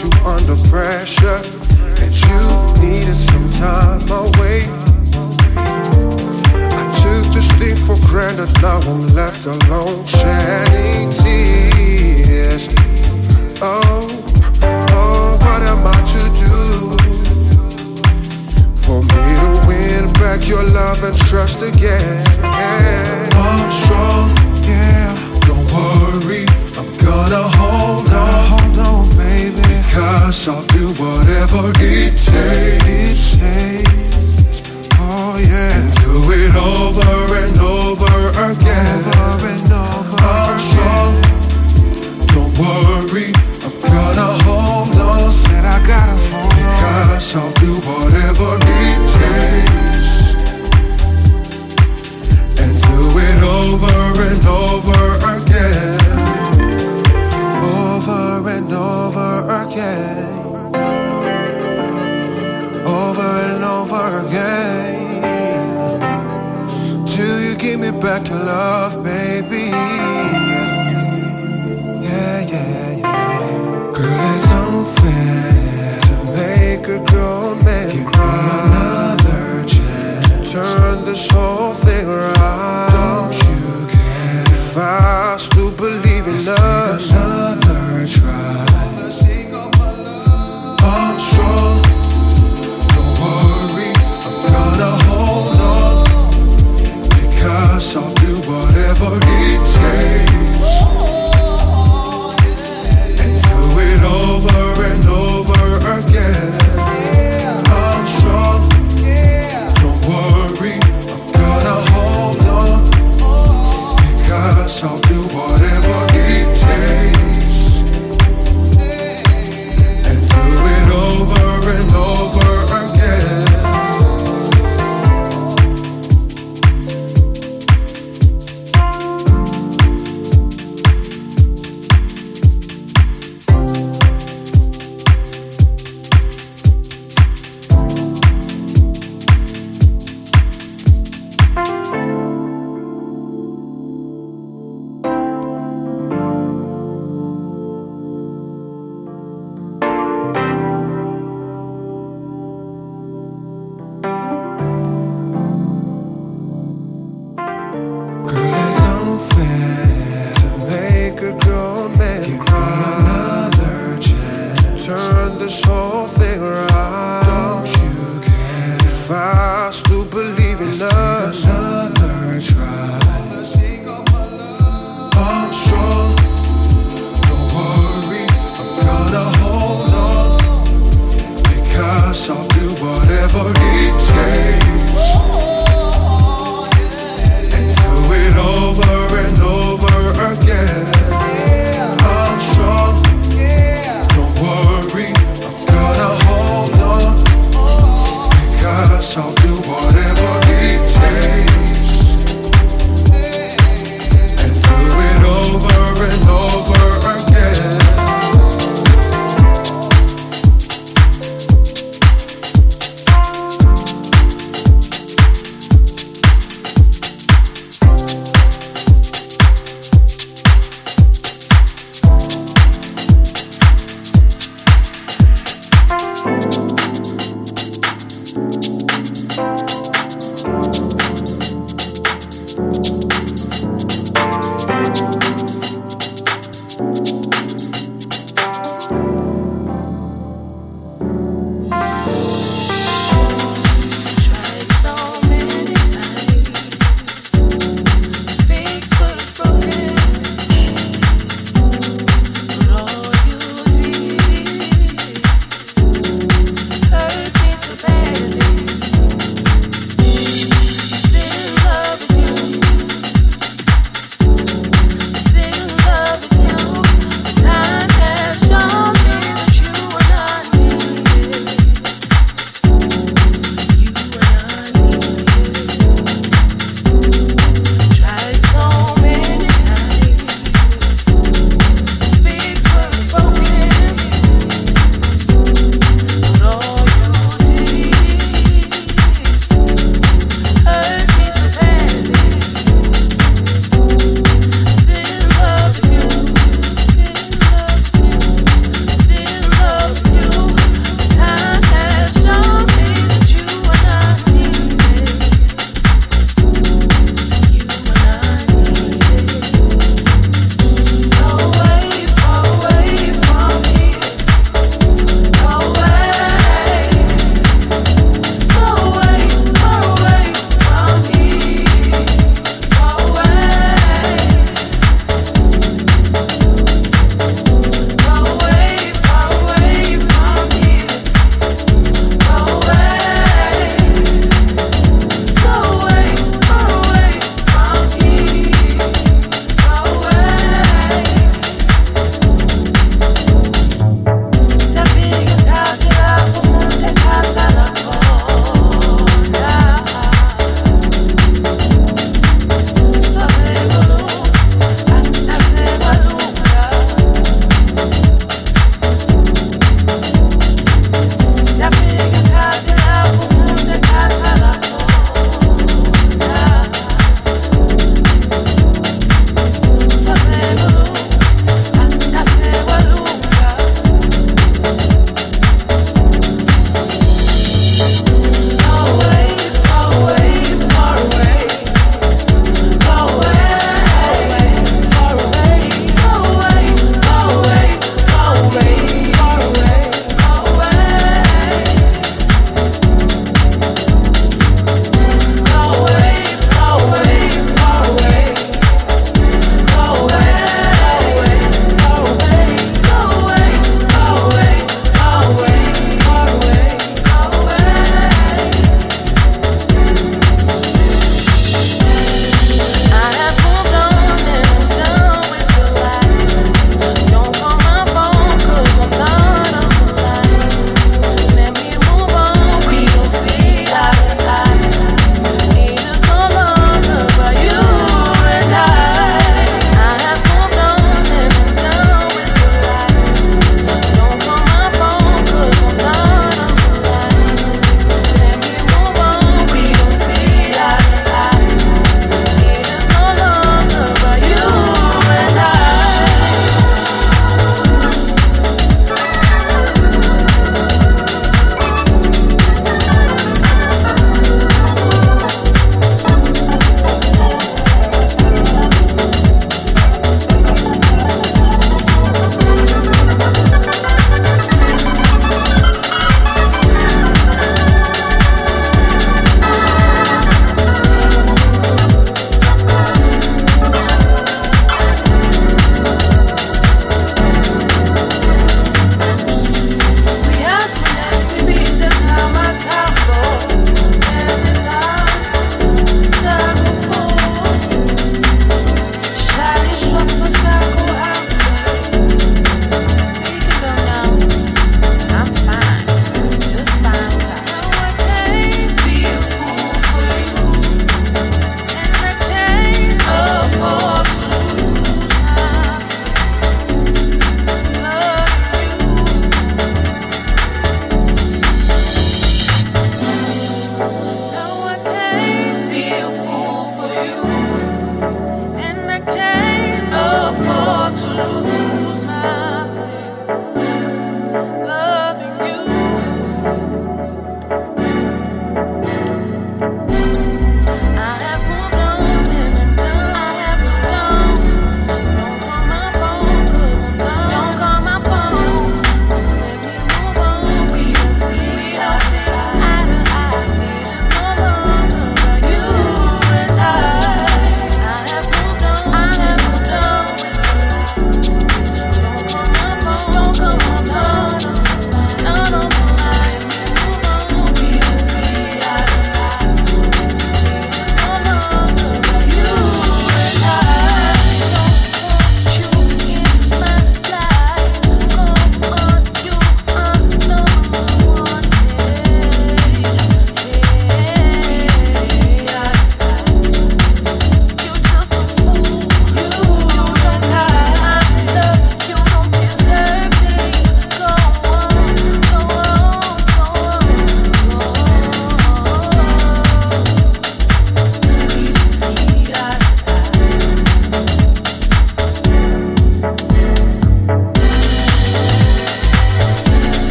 you under pressure, and you needed some time away. I took this for granted, now I'm left alone, shedding tears. Oh, oh, what am I to do for me to win back your love and trust again? I'm strong, yeah. Don't worry, I'm gonna hold on, hold on, baby. Cause I'll do whatever it takes. Oh yeah. And do it over and over again. Over and over I'm strong. Don't worry, I'm gonna hold on. Said I gotta hold Because I'll do whatever it takes. And do it over and over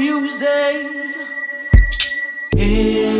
music. Yeah.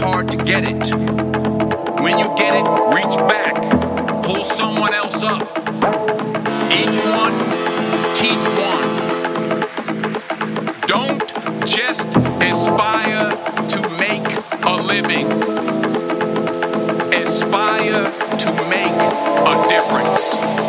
hard to get it. When you get it, reach back, pull someone else up. Each one, teach one. Don't just aspire to make a living, aspire to make a difference.